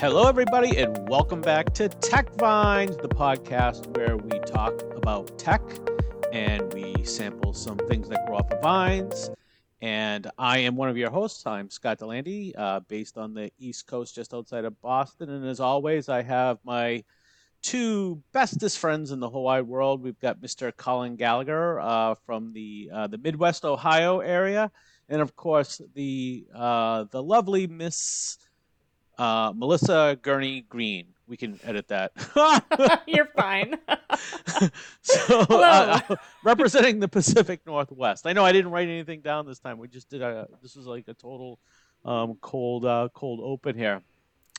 Hello, everybody, and welcome back to Tech Vines, the podcast where we talk about tech and we sample some things that grow off of vines. And I am one of your hosts. I'm Scott Delandy, uh, based on the East Coast, just outside of Boston. And as always, I have my two bestest friends in the whole wide world. We've got Mr. Colin Gallagher uh, from the uh, the Midwest Ohio area, and of course the uh, the lovely Miss uh, Melissa Gurney Green. We can edit that. You're fine. so, uh, representing the Pacific Northwest. I know I didn't write anything down this time. We just did a. This was like a total um, cold uh, cold open here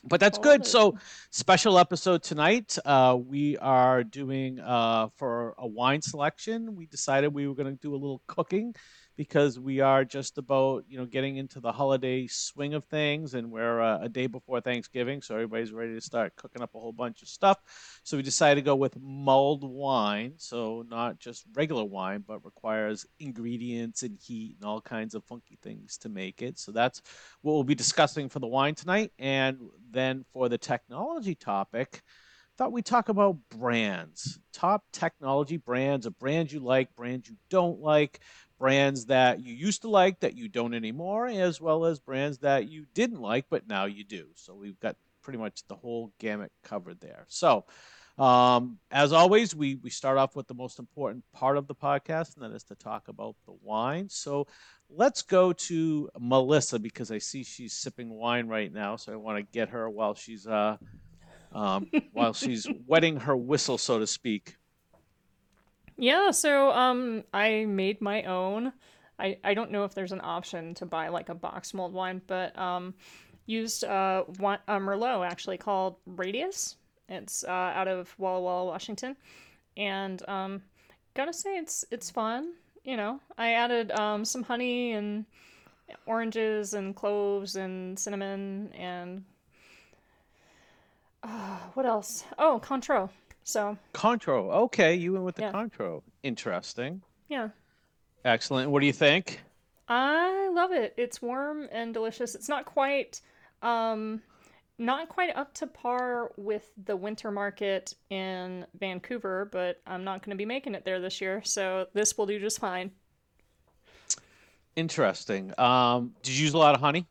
but that's good. So, special episode tonight. Uh, we are doing uh, for a wine selection. We decided we were going to do a little cooking because we are just about you know getting into the holiday swing of things, and we're uh, a day before Thanksgiving, so everybody's ready to start cooking up a whole bunch of stuff. So we decided to go with mulled wine, so not just regular wine, but requires ingredients and heat and all kinds of funky things to make it. So that's what we'll be discussing for the wine tonight, and then for the technology topic thought we'd talk about brands, top technology brands, a brand you like, brands you don't like, brands that you used to like that you don't anymore, as well as brands that you didn't like but now you do. So we've got pretty much the whole gamut covered there. So, um, as always, we, we start off with the most important part of the podcast, and that is to talk about the wine. So let's go to Melissa because I see she's sipping wine right now. So I want to get her while she's uh, um, while she's wetting her whistle, so to speak. Yeah, so um I made my own. I I don't know if there's an option to buy like a box mold wine, but um used uh one, a Merlot actually called Radius. It's uh, out of Walla Walla, Washington. And um gotta say it's it's fun. You know, I added um some honey and oranges and cloves and cinnamon and uh, what else? Oh, Cointreau. So Cointreau. Okay, you went with the yeah. Cointreau. Interesting. Yeah. Excellent. What do you think? I love it. It's warm and delicious. It's not quite um not quite up to par with the winter market in Vancouver, but I'm not going to be making it there this year, so this will do just fine. Interesting. Um, did you use a lot of honey?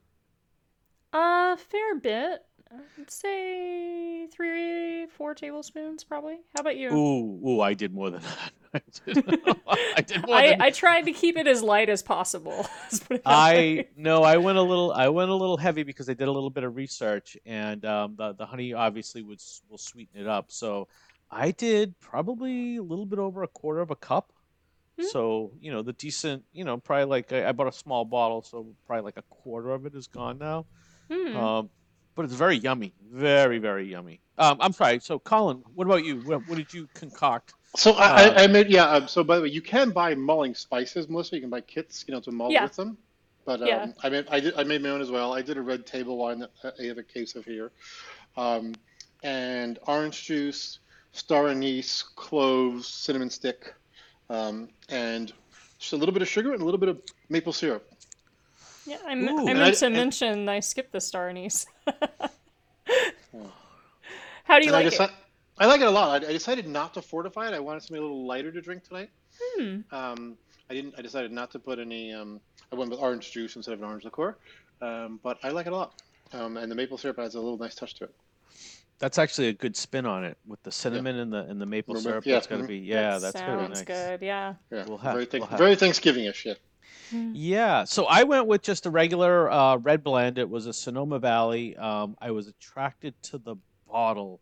A fair bit. I'd say three, four tablespoons, probably. How about you? Ooh, ooh, I did more than that. I did, I, did more I, than... I tried to keep it as light as possible. I no, I went a little, I went a little heavy because I did a little bit of research, and um, the the honey obviously would will sweeten it up. So I did probably a little bit over a quarter of a cup. Hmm? So you know the decent, you know, probably like I, I, bought a small bottle, so probably like a quarter of it is gone now. Hmm. Um, but it's very yummy, very very yummy. Um, I'm sorry. So, Colin, what about you? What, what did you concoct? So uh, I, I, made yeah. Um, so by the way, you can buy mulling spices, Melissa. You can buy kits, you know, to mull yeah. with them. But um, yeah. I made I did I made my own as well. I did a red table wine that I have a case of here, um, and orange juice, star anise, cloves, cinnamon stick, um, and just a little bit of sugar and a little bit of maple syrup. Yeah, I, m- I meant I, to and, mention I skipped the star anise. How do you like it? I like it a lot. I, decided not to fortify it. I wanted something a little lighter to drink tonight. Hmm. Um, I didn't. I decided not to put any. Um, I went with orange juice instead of an orange liqueur, um, but I like it a lot. Um, and the maple syrup adds a little nice touch to it. That's actually a good spin on it with the cinnamon yeah. and the and the maple syrup. Yeah. That's gonna be yeah. That that's sounds nice. good. Yeah. Yeah. We'll have, very, th- we'll have. very Thanksgiving-ish. Yeah. Mm. Yeah, so I went with just a regular uh, red blend. It was a Sonoma Valley. Um, I was attracted to the bottle.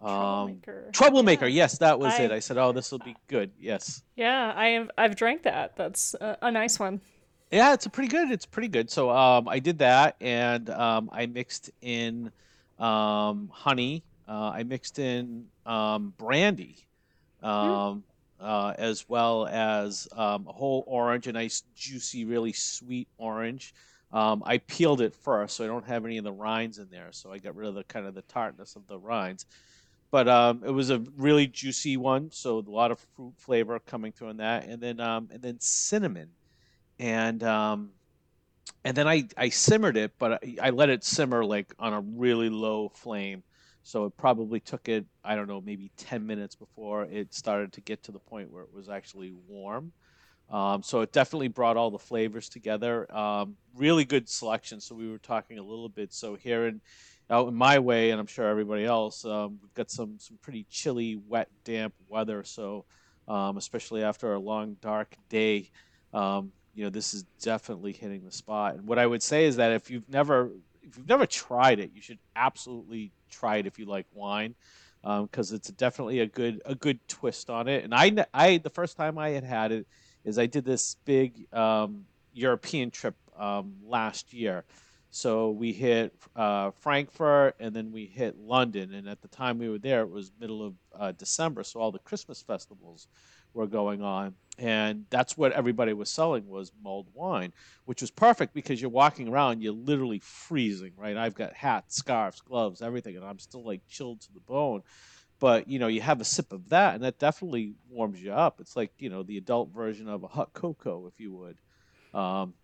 Um, Troublemaker. Troublemaker. Yeah. Yes, that was I, it. I said, "Oh, this will be good." Yes. Yeah, I have. I've drank that. That's a, a nice one. Yeah, it's pretty good. It's pretty good. So um, I did that, and um, I mixed in um, honey. Uh, I mixed in um, brandy. Hmm. Uh, as well as um, a whole orange, a nice juicy, really sweet orange. Um, I peeled it first, so I don't have any of the rinds in there. So I got rid of the kind of the tartness of the rinds. But um, it was a really juicy one, so a lot of fruit flavor coming through in that, and then um, and then cinnamon, and um, and then I I simmered it, but I, I let it simmer like on a really low flame. So it probably took it, I don't know, maybe 10 minutes before it started to get to the point where it was actually warm. Um, so it definitely brought all the flavors together. Um, really good selection. So we were talking a little bit. So here in out in my way, and I'm sure everybody else, um, we've got some some pretty chilly, wet, damp weather. So um, especially after a long, dark day, um, you know this is definitely hitting the spot. And what I would say is that if you've never if you've never tried it, you should absolutely try it if you like wine because um, it's definitely a good a good twist on it. And I, I the first time I had had it is I did this big um, European trip um, last year. So we hit uh, Frankfurt and then we hit London. And at the time we were there, it was middle of uh, December, so all the Christmas festivals were going on. And that's what everybody was selling was mulled wine which was perfect because you're walking around you're literally freezing right? I've got hats scarves gloves everything and i'm still like chilled to the bone. But you know you have a sip of that and that definitely warms you up. It's like you know the adult version of a hot cocoa if you would. Um,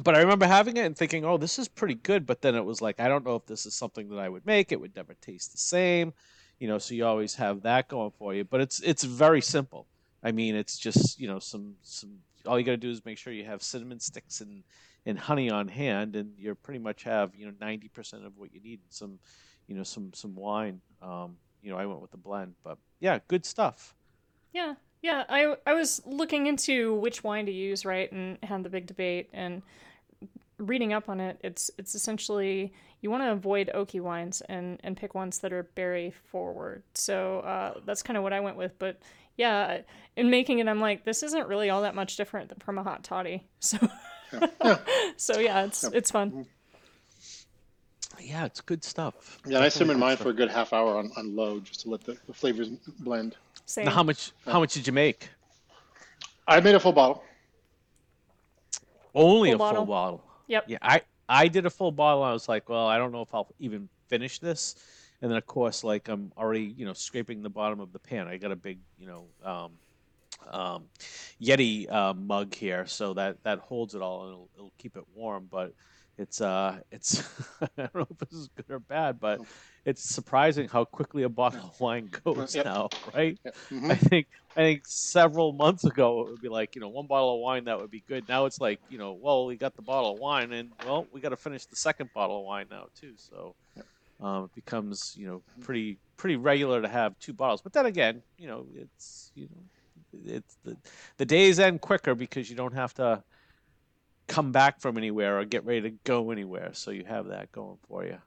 but i remember having it and thinking oh this is pretty good but then it was like i don't know if this is something that i would make. It would never taste the same you know so you always have that going for you. But it's it's very simple I mean, it's just you know some some. All you got to do is make sure you have cinnamon sticks and and honey on hand, and you pretty much have you know ninety percent of what you need. Some, you know, some some wine. Um, you know, I went with the blend, but yeah, good stuff. Yeah, yeah. I I was looking into which wine to use, right, and had the big debate and reading up on it. It's it's essentially you want to avoid oaky wines and and pick ones that are berry forward. So uh, that's kind of what I went with, but yeah, in making it, I'm like, this isn't really all that much different from a hot toddy. So, yeah. so yeah, it's yeah. it's fun. Yeah, it's good stuff. Yeah, I simmered mine stuff. for a good half hour on, on low just to let the, the flavors blend. Same. Now, how much yeah. how much did you make? I made a full bottle. Only full a bottle. full bottle. Yep. Yeah, I I did a full bottle. I was like, well, I don't know if I'll even finish this and then of course like I'm already you know scraping the bottom of the pan. I got a big you know um, um, Yeti uh, mug here, so that that holds it all and it'll, it'll keep it warm. But it's uh it's I don't know if this is good or bad, but it's surprising how quickly a bottle of wine goes yep. now, right? Yep. Mm-hmm. I think I think several months ago it would be like you know one bottle of wine that would be good. Now it's like you know well we got the bottle of wine and well we got to finish the second bottle of wine now too. So. Yep um, it becomes you know pretty pretty regular to have two bottles. But then again, you know it's you know it's the the days end quicker because you don't have to come back from anywhere or get ready to go anywhere. So you have that going for you.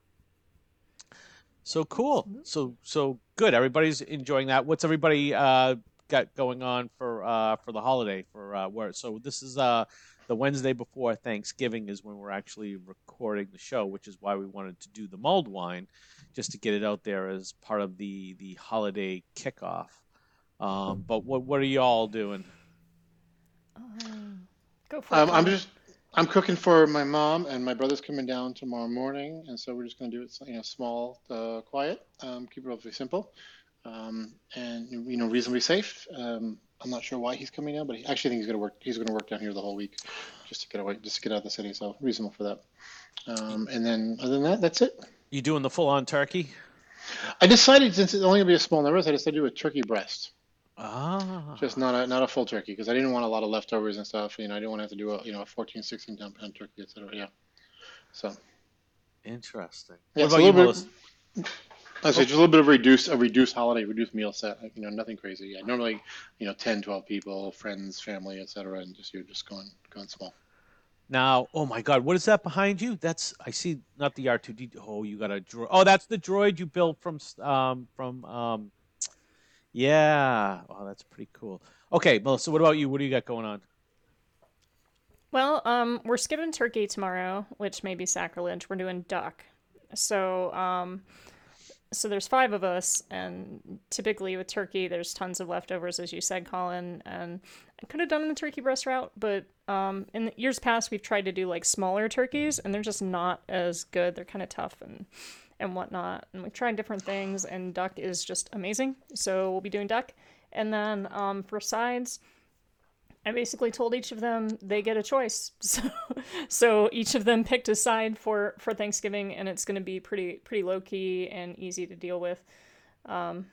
So cool. So so good. Everybody's enjoying that. What's everybody uh, got going on for uh, for the holiday for uh, where? So this is uh the Wednesday before Thanksgiving is when we're actually recording the show, which is why we wanted to do the mulled wine, just to get it out there as part of the the holiday kickoff. Um, but what what are y'all doing? Um, go for um, it. I'm just I'm cooking for my mom and my brother's coming down tomorrow morning, and so we're just going to do it you know small, uh, quiet, um, keep it relatively simple, um, and you know reasonably safe. Um, I'm not sure why he's coming down, but he actually think he's going to work. He's going to work down here the whole week, just to get away, just to get out of the city. So reasonable for that. Um, and then other than that, that's it. You doing the full-on turkey? I decided since it's only going to be a small number, I decided to do a turkey breast. Ah. Just not a not a full turkey because I didn't want a lot of leftovers and stuff. You know, I didn't want to have to do a you know a 14, 16 pound turkey, etc. Yeah. So. Interesting. Yeah, what about you, Melissa? I say just a little bit of reduced a reduced holiday, reduced meal set. You know, nothing crazy. Yeah, normally, you know, 10, 12 people, friends, family, etc., and just you're just going going small. Now, oh my God, what is that behind you? That's I see not the R two D. Oh, you got a droid. Oh, that's the droid you built from um from um. Yeah. Oh, that's pretty cool. Okay, Melissa, what about you? What do you got going on? Well, um, we're skipping turkey tomorrow, which may be sacrilege. We're doing duck. So, um, so there's five of us, and typically with turkey, there's tons of leftovers, as you said, Colin. And I could have done the turkey breast route, but um, in years past, we've tried to do like smaller turkeys, and they're just not as good. They're kind of tough and and whatnot. And we've tried different things, and duck is just amazing. So we'll be doing duck, and then um, for sides, I basically told each of them they get a choice. So, so each of them picked a side for for Thanksgiving, and it's going to be pretty pretty low key and easy to deal with. Um,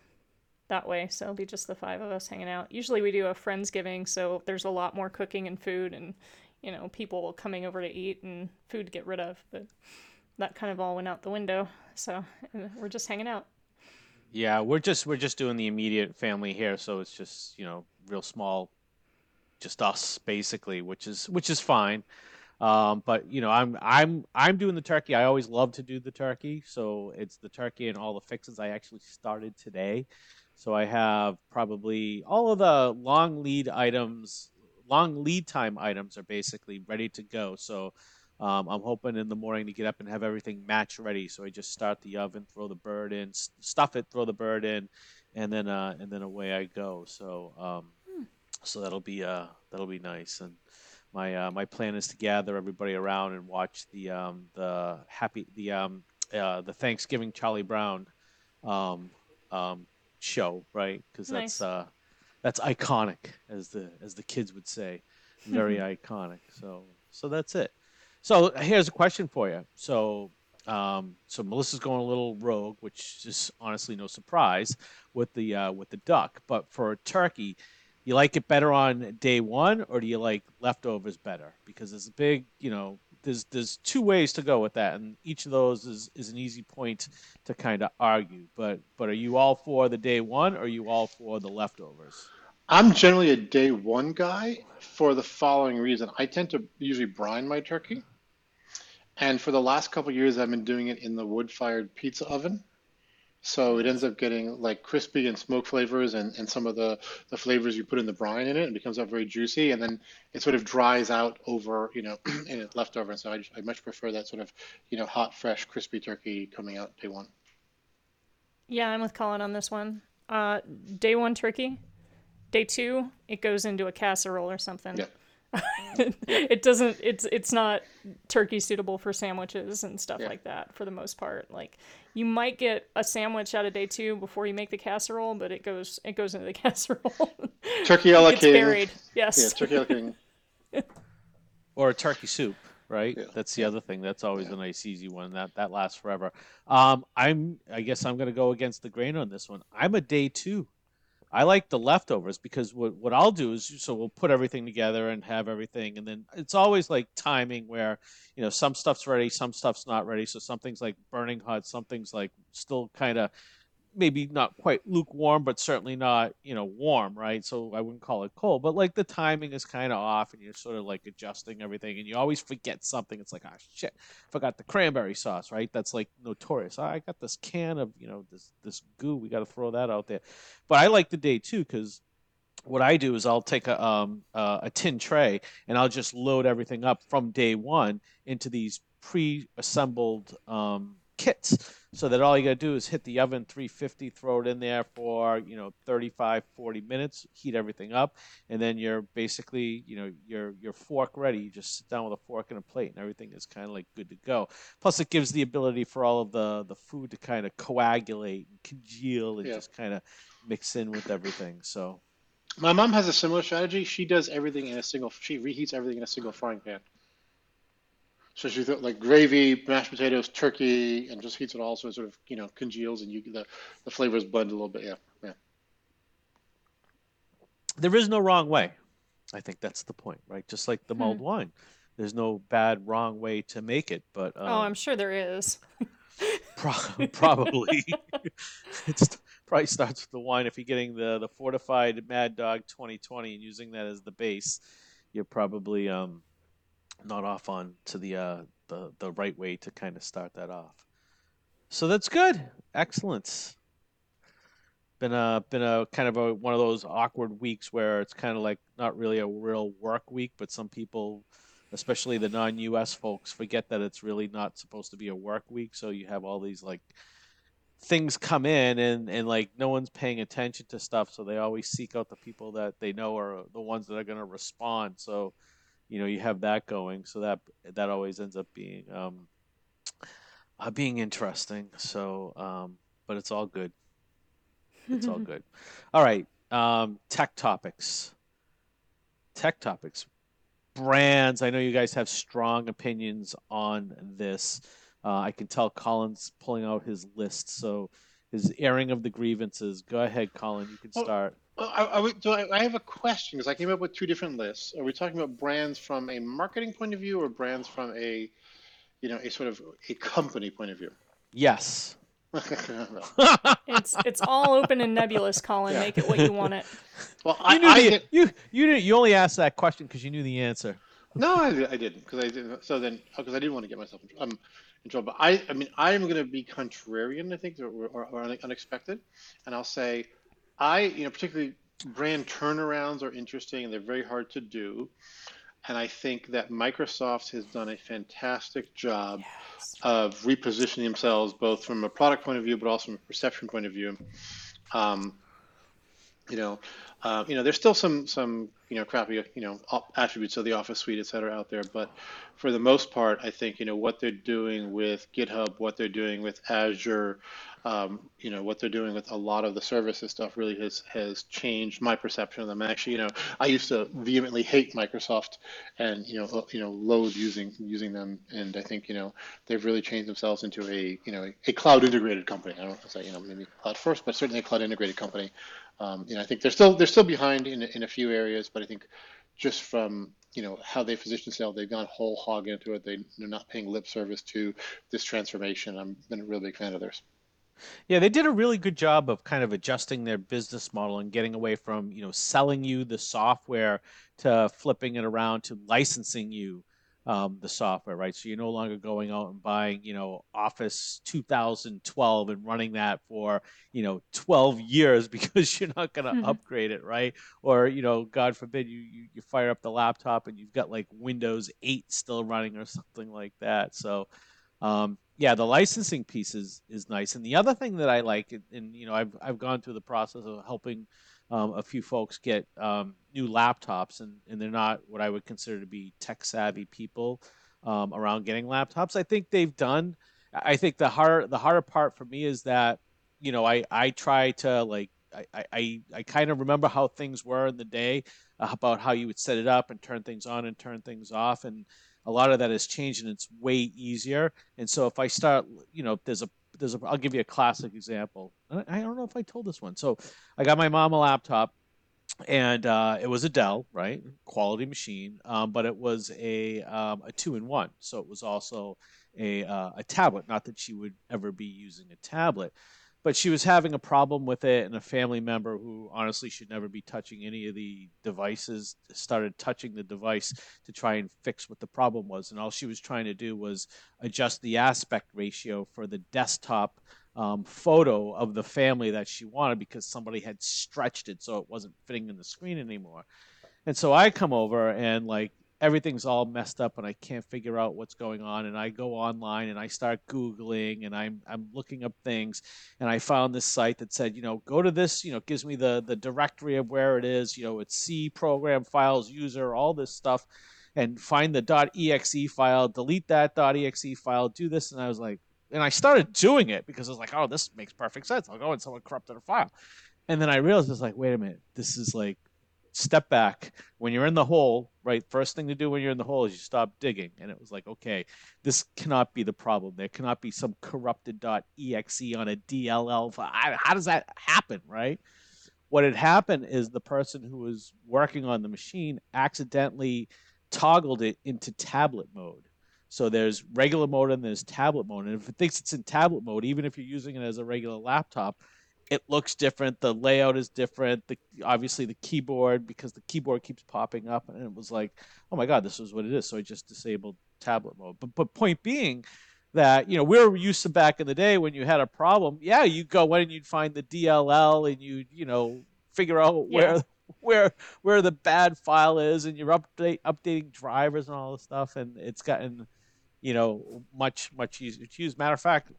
that way, so it'll be just the five of us hanging out. Usually we do a friendsgiving, so there's a lot more cooking and food, and you know people coming over to eat and food to get rid of. But that kind of all went out the window. So we're just hanging out. Yeah, we're just we're just doing the immediate family here, so it's just you know real small, just us basically, which is which is fine. Um, but you know, I'm I'm I'm doing the turkey. I always love to do the turkey, so it's the turkey and all the fixes. I actually started today, so I have probably all of the long lead items, long lead time items are basically ready to go. So um, I'm hoping in the morning to get up and have everything match ready. So I just start the oven, throw the bird in, stuff it, throw the bird in, and then uh, and then away I go. So um. So that'll be uh, that'll be nice. And my uh, my plan is to gather everybody around and watch the um, the happy the um, uh, the Thanksgiving Charlie Brown um, um, show, right? Because nice. that's uh, that's iconic, as the as the kids would say, very iconic. So so that's it. So here's a question for you. So, um, so Melissa's going a little rogue, which is honestly no surprise with the uh, with the duck. But for a turkey, you like it better on day one, or do you like leftovers better? Because there's a big, you know, there's there's two ways to go with that, and each of those is, is an easy point to kind of argue. But but are you all for the day one, or are you all for the leftovers? I'm generally a day one guy for the following reason. I tend to usually brine my turkey. And for the last couple years, I've been doing it in the wood fired pizza oven. So it ends up getting like crispy and smoke flavors and, and some of the, the flavors you put in the brine in it. It becomes up very juicy and then it sort of dries out over, you know, and it left over. And so I, I much prefer that sort of, you know, hot, fresh, crispy turkey coming out day one. Yeah, I'm with Colin on this one. Uh, day one turkey, Day two, it goes into a casserole or something. Yeah. it doesn't it's it's not turkey suitable for sandwiches and stuff yeah. like that for the most part. Like you might get a sandwich out of day two before you make the casserole but it goes it goes into the casserole. Turkey a la king. buried yes. Yeah turkey a la king. Or a turkey soup right? Yeah. that's the other thing. That's always a nice easy one. That that lasts forever. Um i'm i guess i'm going to go against the grain on this one. I'm a day two I like the leftovers because what what I'll do is so we'll put everything together and have everything, and then it's always like timing where you know some stuff's ready, some stuff's not ready. So something's like burning hot, something's like still kind of maybe not quite lukewarm, but certainly not, you know, warm, right? So I wouldn't call it cold, but like the timing is kind of off and you're sort of like adjusting everything and you always forget something. It's like, ah, shit, forgot the cranberry sauce, right? That's like notorious. I got this can of, you know, this, this goo. We got to throw that out there. But I like the day too because what I do is I'll take a, um, uh, a tin tray and I'll just load everything up from day one into these pre-assembled um, kits. So that all you got to do is hit the oven 350 throw it in there for you know 35 40 minutes heat everything up and then you're basically you know your your fork ready. You just sit down with a fork and a plate and everything is kind of like good to go. Plus it gives the ability for all of the the food to kind of coagulate and congeal and yeah. just kind of mix in with everything so. My mom has a similar strategy. She does everything in a single she reheats everything in a single frying pan so she thought like gravy, mashed potatoes, turkey, and just heats it all so it sort of you know congeals and you the the flavors blend a little bit. Yeah, yeah. There is no wrong way. I think that's the point, right? Just like the mulled hmm. wine, there's no bad wrong way to make it. But um, oh, I'm sure there is. pro- probably, it probably starts with the wine. If you're getting the the fortified Mad Dog 2020 and using that as the base, you're probably um not off on to the uh, the the right way to kind of start that off. So that's good. Excellent. Been a been a kind of a one of those awkward weeks where it's kind of like not really a real work week, but some people, especially the non-U.S. folks, forget that it's really not supposed to be a work week. So you have all these like things come in and and like no one's paying attention to stuff, so they always seek out the people that they know are the ones that are going to respond. So you know you have that going so that that always ends up being um, uh, being interesting so um, but it's all good it's all good all right um, tech topics tech topics. Brands. I know you guys have strong opinions on this. Uh, I can tell Colin's pulling out his list, so his airing of the grievances. Go ahead, Colin. You can start. Well, I, I, so I have a question because I came up with two different lists. Are we talking about brands from a marketing point of view or brands from a, you know, a sort of a company point of view? Yes. it's it's all open and nebulous, Colin. Yeah. Make it what you want it. Well, I, you knew I, the, I, you you didn't, you only asked that question because you knew the answer. No, I, I didn't because I didn't. So then, because I didn't want to get myself in, um, in trouble. But I, I mean, I'm going to be contrarian, I think, or, or, or unexpected, and I'll say, I, you know, particularly brand turnarounds are interesting and they're very hard to do. And I think that Microsoft has done a fantastic job yes. of repositioning themselves, both from a product point of view, but also from a perception point of view. Um, you know, uh, you know, there's still some some you know crappy you know attributes of the Office suite, et cetera, out there. But for the most part, I think you know what they're doing with GitHub, what they're doing with Azure, um, you know what they're doing with a lot of the services stuff really has has changed my perception of them. Actually, you know, I used to vehemently hate Microsoft and you know you know loathe using using them, and I think you know they've really changed themselves into a you know a, a cloud integrated company. I don't to say you know maybe cloud first, but certainly a cloud integrated company. Um, you know, I think they're still they're still behind in in a few areas, but I think just from you know how they position themselves, they've gone whole hog into it. They, they're not paying lip service to this transformation. I'm been a real big fan of theirs. Yeah, they did a really good job of kind of adjusting their business model and getting away from you know selling you the software to flipping it around to licensing you um, the software, right? So you're no longer going out and buying, you know, Office 2012 and running that for, you know, 12 years because you're not going to mm-hmm. upgrade it, right? Or, you know, God forbid you, you, you fire up the laptop and you've got like Windows 8 still running or something like that. So, um, yeah, the licensing piece is, is nice. And the other thing that I like, and, you know, I've, I've gone through the process of helping um, a few folks get um, new laptops, and, and they're not what I would consider to be tech savvy people um, around getting laptops. I think they've done. I think the hard the harder part for me is that you know I I try to like I I, I kind of remember how things were in the day about how you would set it up and turn things on and turn things off and a lot of that has changed and it's way easier and so if i start you know there's a there's a, I'll give you a classic example. I don't know if I told this one. So I got my mom a laptop, and uh, it was a Dell, right, quality machine, um, but it was a um, a two in one. So it was also a uh, a tablet. Not that she would ever be using a tablet, but she was having a problem with it and a family member who honestly should never be touching any of the devices started touching the device to try and fix what the problem was and all she was trying to do was adjust the aspect ratio for the desktop um, photo of the family that she wanted because somebody had stretched it so it wasn't fitting in the screen anymore. And so i come over and like everything's all messed up and I can't figure out what's going on. And I go online and I start Googling and I'm, I'm looking up things. And I found this site that said, you know, go to this, you know, gives me the, the directory of where it is, you know, it's C program files, user, all this stuff, and find the .exe file, delete that .exe file, do this. And I was like, and I started doing it because I was like, oh, this makes perfect sense. I'll go and someone corrupted a file. And then I realized it's like, wait a minute, this is like step back when you're in the hole right? First thing to do when you're in the hole is you stop digging. And it was like okay this cannot be the problem. There cannot be some corrupted exe on a dll how does that happen right? What had happened is the person who was working on the machine accidentally toggled it into tablet mode. So there's regular mode and there's tablet mode. And if it thinks it's in tablet mode even if you're using it as a regular laptop it looks different. The layout is different. The obviously the keyboard because the keyboard keeps popping up, and it was like, oh my god, this is what it is. So I just disabled tablet mode. But but point being that you know we are used to back in the day when you had a problem, yeah, you go in and you'd find the DLL and you you know figure out yeah. where where where the bad file is, and you're update updating drivers and all this stuff, and it's gotten you know much much easier to use. Matter of fact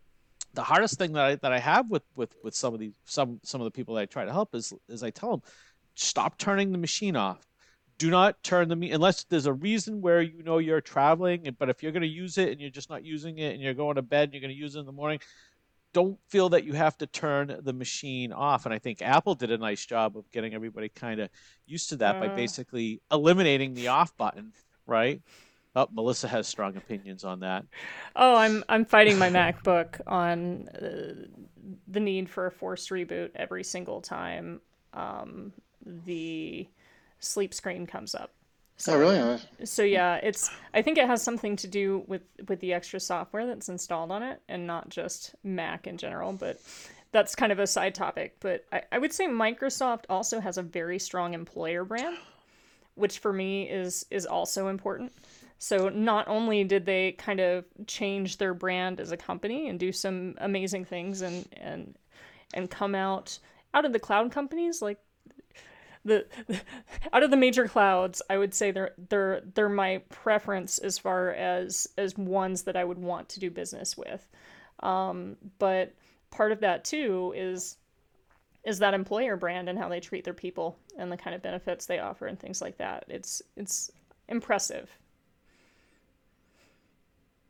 the hardest thing that I that I have with with with some of these some some of the people that I try to help is is I tell them stop turning the machine off. Do not turn the unless there's a reason where you know you're traveling. But if you're going to use it and you're just not using it and you're going to bed and you're going to use it in the morning, don't feel that you have to turn the machine off. And I think Apple did a nice job of getting everybody kind of used to that uh. by basically eliminating the off button, right? Oh, Melissa has strong opinions on that. Oh, I'm I'm fighting my MacBook on uh, the need for a forced reboot every single time um, the sleep screen comes up. So, oh, really? So yeah, it's. I think it has something to do with with the extra software that's installed on it, and not just Mac in general. But that's kind of a side topic. But I, I would say Microsoft also has a very strong employer brand, which for me is is also important. So not only did they kind of change their brand as a company and do some amazing things and and and come out out of the cloud companies like the, out of the major clouds, I would say they're they're they're my preference as far as as ones that I would want to do business with. Um, but part of that too is is that employer brand and how they treat their people and the kind of benefits they offer and things like that. It's it's impressive.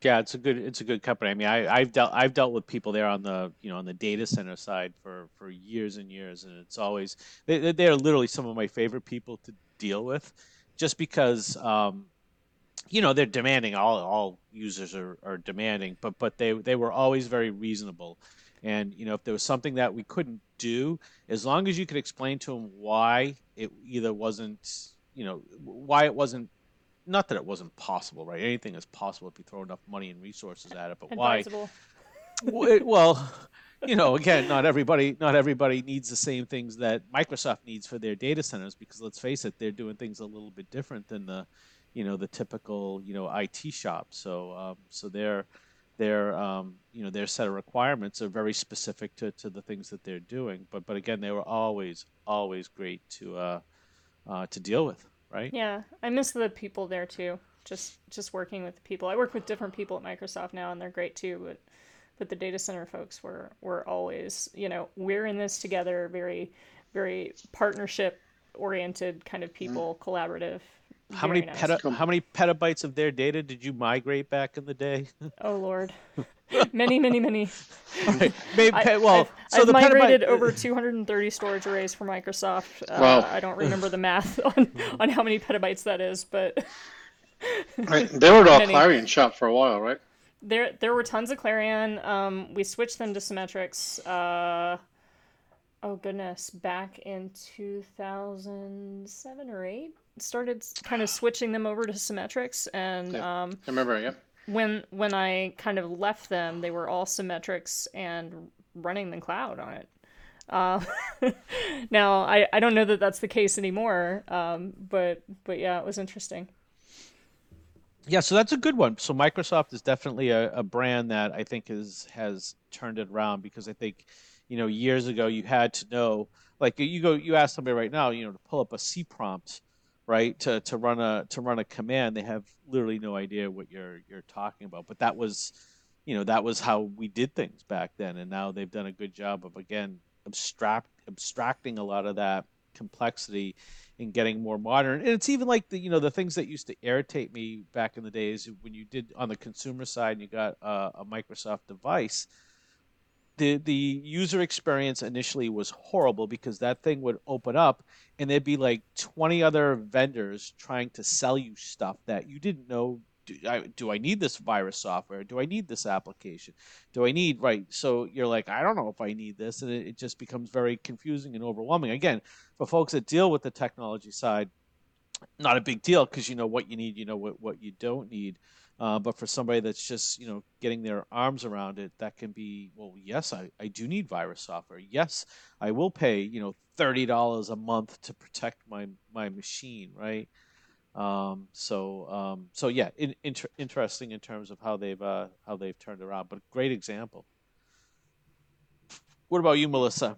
Yeah, it's a good it's a good company. I mean, I, I've dealt I've dealt with people there on the you know on the data center side for for years and years, and it's always they they are literally some of my favorite people to deal with, just because um, you know they're demanding. All all users are, are demanding, but but they they were always very reasonable, and you know if there was something that we couldn't do, as long as you could explain to them why it either wasn't you know why it wasn't not that it wasn't possible, right? Anything is possible if you throw enough money and resources at it. But Advisable. why? well, you know, again, not everybody, not everybody needs the same things that Microsoft needs for their data centers because let's face it, they're doing things a little bit different than the, you know, the typical, you know, IT shop. So, um, so their, their, um, you know, their set of requirements are very specific to, to the things that they're doing. But, but again, they were always, always great to, uh, uh, to deal with right? Yeah, I miss the people there too. Just just working with the people. I work with different people at Microsoft now, and they're great too. But but the data center folks were were always you know we're in this together. Very very partnership oriented kind of people, mm. collaborative. How many nice. peta- how many petabytes of their data did you migrate back in the day? Oh Lord. many, many, many. Right. Maybe, I, well, I've, so I've the migrated petabyte... over 230 storage arrays for Microsoft. Uh, wow. I don't remember the math on, on how many petabytes that is, but. right. They were all CLARiiON shop for a while, right? There, there were tons of CLARiiON. Um, we switched them to Symmetrix. Uh, oh goodness, back in 2007 or eight, started kind of switching them over to Symmetrix, and yeah. um, I remember, yeah when when I kind of left them, they were all Symmetrix and running the cloud on it. Uh, now I, I don't know that that's the case anymore, um, but but yeah, it was interesting. Yeah, so that's a good one. So Microsoft is definitely a, a brand that I think is has turned it around because I think, you know, years ago you had to know, like you go, you ask somebody right now, you know, to pull up a C prompt right to, to run a to run a command they have literally no idea what you're you're talking about. But that was you know that was how we did things back then. And now they've done a good job of again abstract abstracting a lot of that complexity and getting more modern. And it's even like the you know the things that used to irritate me back in the days when you did on the consumer side and you got a, a microsoft device the the user experience initially was horrible because that thing would open up and there'd be like 20 other vendors trying to sell you stuff that you didn't know do I, do I need this virus software? Do i need this application? Do i need right? So you're like i don't know if i need this and it, it just becomes very confusing and overwhelming. Again for folks that deal with the technology side not a big deal because you know what you need you know what, what you don't need uh, but for somebody that's just you know getting their arms around it, that can be well. Yes, I, I do need virus software. Yes, I will pay you know thirty dollars a month to protect my my machine, right? Um, so um, so yeah, in, inter- interesting in terms of how they've uh, how they've turned around, but great example. What about you, Melissa?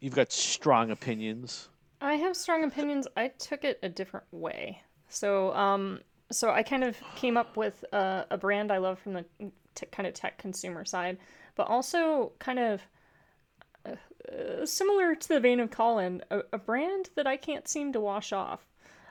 You've got strong opinions. I have strong opinions. I took it a different way. So um, so I kind of came up with a, a brand I love from the t- kind of tech consumer side, but also kind of uh, similar to the vein of Colin, a, a, brand that I can't seem to wash off.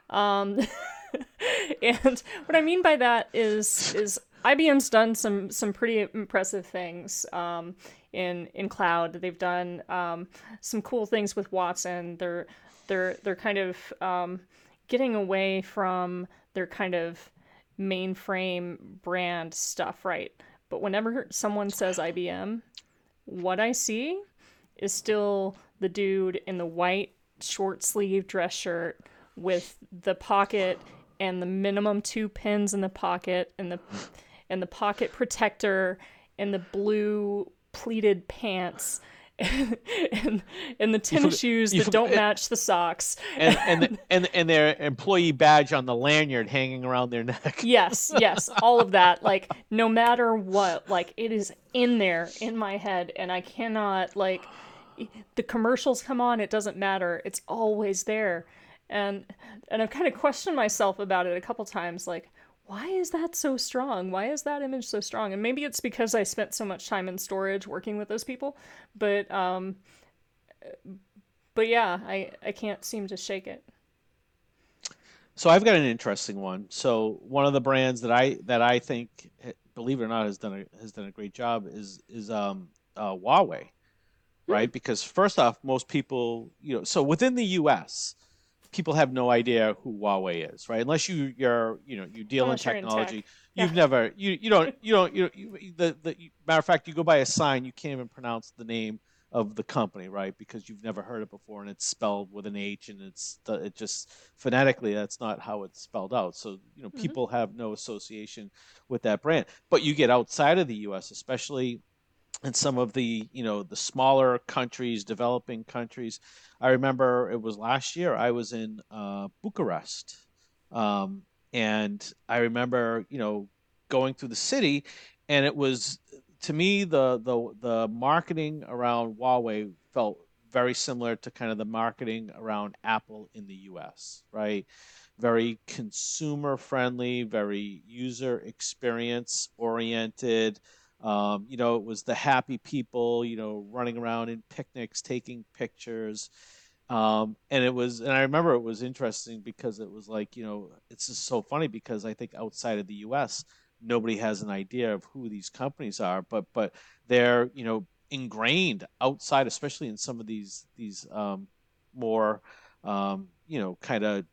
Um, and what I mean by that is is IBM's done some some pretty impressive things um, in in cloud. They've done um, some cool things with Watson. They're they're they're kind of um, getting away from their kind of mainframe brand stuff, right? But whenever someone says IBM, what I see is still the dude in the white short sleeve dress shirt with the pocket and the minimum two pins in the pocket and the and the pocket protector and the blue pleated pants and, and the tennis shoes that don't match the socks. And and, and and their employee badge on the lanyard hanging around their neck. Yes yes all of that. Like no matter what like it is in there in my head and i cannot like the commercials come on it doesn't matter. It's always there. And and i've kind of questioned myself about it a couple times like why is that so strong? Why is that image so strong? And maybe it's because I spent so much time in storage working with those people, but um, but yeah, I I can't seem to shake it. So I've got an interesting one. So one of the brands that I that I think, believe it or not, has done a, has done a great job is is um, uh, Huawei, right? Mm. Because first off, most people, you know, so within the U.S people have no idea who Huawei is, right? Unless you you're you know you deal Unless in technology, in tech. you've yeah. never you you don't you don't you, you the the matter of fact you go by a sign you can't even pronounce the name of the company, right? Because you've never heard it before and it's spelled with an H and it's it just phonetically that's not how it's spelled out. So you know mm-hmm. people have no association with that brand. But you get outside of the U.S., especially in some of the you know the smaller countries, developing countries. I remember it was last year. I was in uh, Bucharest, um, and I remember you know going through the city, and it was to me the the the marketing around Huawei felt very similar to kind of the marketing around Apple in the U.S. Right, very consumer friendly, very user experience oriented. Um, you know, it was the happy people, you know, running around in picnics, taking pictures. Um, and it was, and I remember it was interesting because it was like, you know, it's just so funny because I think outside of the U.S., nobody has an idea of who these companies are, but but they're, you know, ingrained outside, especially in some of these these um, more, um, you know, kind of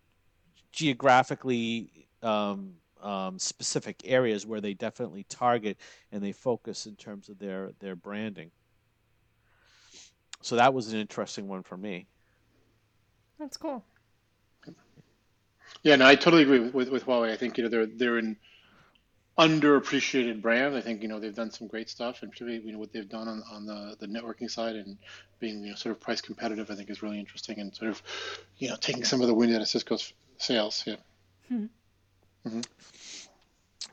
geographically um, um, specific areas where they definitely target and they focus in terms of their their branding. So that was an interesting one for me. That's cool. Yeah, no, I totally agree with, with, with Huawei. I think you know they're they're an underappreciated brand. I think you know they've done some great stuff, and particularly you know what they've done on, on the, the networking side and being you know sort of price competitive. I think is really interesting and sort of you know taking some of the wind out of Cisco's sails. Yeah. Hmm. Mm-hmm.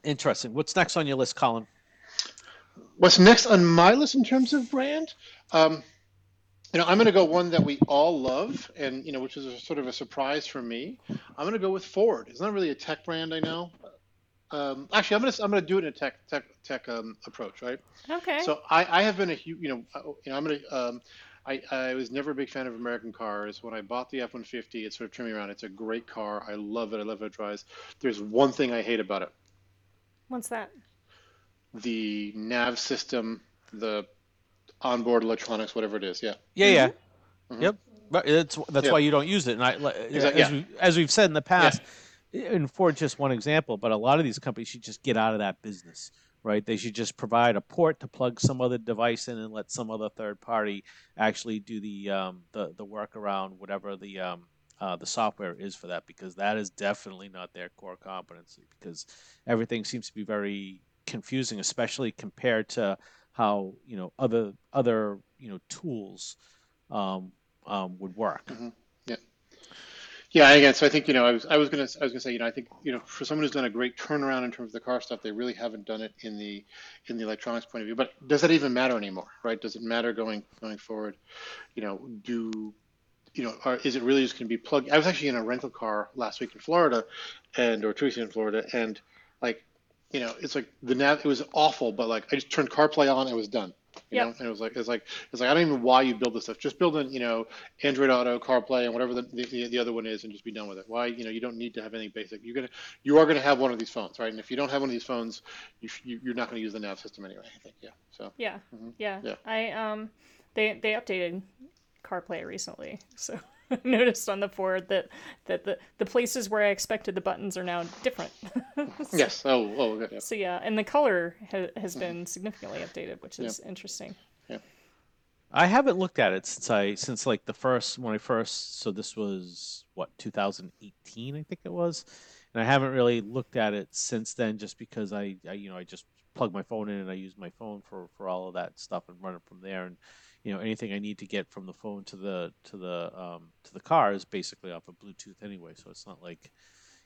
Interesting. What's next on your list, Colin? What's next on my list in terms of brand? Um, you know, I'm going to go one that we all love, and you know, which is a, sort of a surprise for me. I'm going to go with Ford. It's not really a tech brand, I know. Um, actually, I'm going to I'm going to do it in a tech tech tech um, approach, right? Okay. So I, I have been a huge, you know, uh, you know, I'm going to. I, I was never a big fan of American cars. When I bought the F-150, it sort of turned me around. It's a great car. I love it. I love how it drives. There's one thing I hate about it. What's that? The nav system, the onboard electronics, whatever it is. Yeah. Yeah, yeah. Mm-hmm. Yep. But that's that's why you don't use it. And I, exactly. as, yeah. we, as we've said in the past, yeah. and for just one example, but a lot of these companies should just get out of that business right? They should just provide a port to plug some other device in and let some other third party actually do the um, the the work around whatever the um, uh, the software is for that because that is definitely not their core competency because everything seems to be very confusing, especially compared to how you know other other you know tools um, um, would work. Mm-hmm. Yeah, yeah. Again, so I think you know I was I was gonna I was gonna say you know I think you know for someone who's done a great turnaround in terms of the car stuff, they really haven't done it in the in the electronics point of view. But does that even matter anymore? Right? Does it matter going going forward? You know, do you know, are, is it really just going to be plugged? I was actually in a rental car last week in Florida, and or two weeks in Florida, and like, you know, it's like the nav. It was awful, but like I just turned CarPlay on, it was done. You yep. know, and it was like it's like it's like I don't even know why you build this stuff. Just build in, you know, Android Auto, CarPlay, and whatever the, the, the other one is, and just be done with it. Why, you know, you don't need to have anything basic. You're gonna you are gonna have one of these phones, right? And if you don't have one of these phones, you, you are not gonna use the nav system anyway. I think, yeah. So yeah, mm-hmm. yeah, yeah. I um, they they updated CarPlay recently, so. noticed on the board that that the, the places where I expected the buttons are now different. so, yes. Oh, oh, okay, yeah. So yeah, and the color ha- has been mm-hmm. significantly updated, which is yeah. interesting. Yeah. I haven't looked at it since I since like the first when I first so this was what 2018 I think it was, and I haven't really looked at it since then just because I, I you know I just plug my phone in and I use my phone for for all of that stuff and run it from there and you know anything I need to get from the phone to the to the um, to the car is basically off of Bluetooth anyway. So it's not like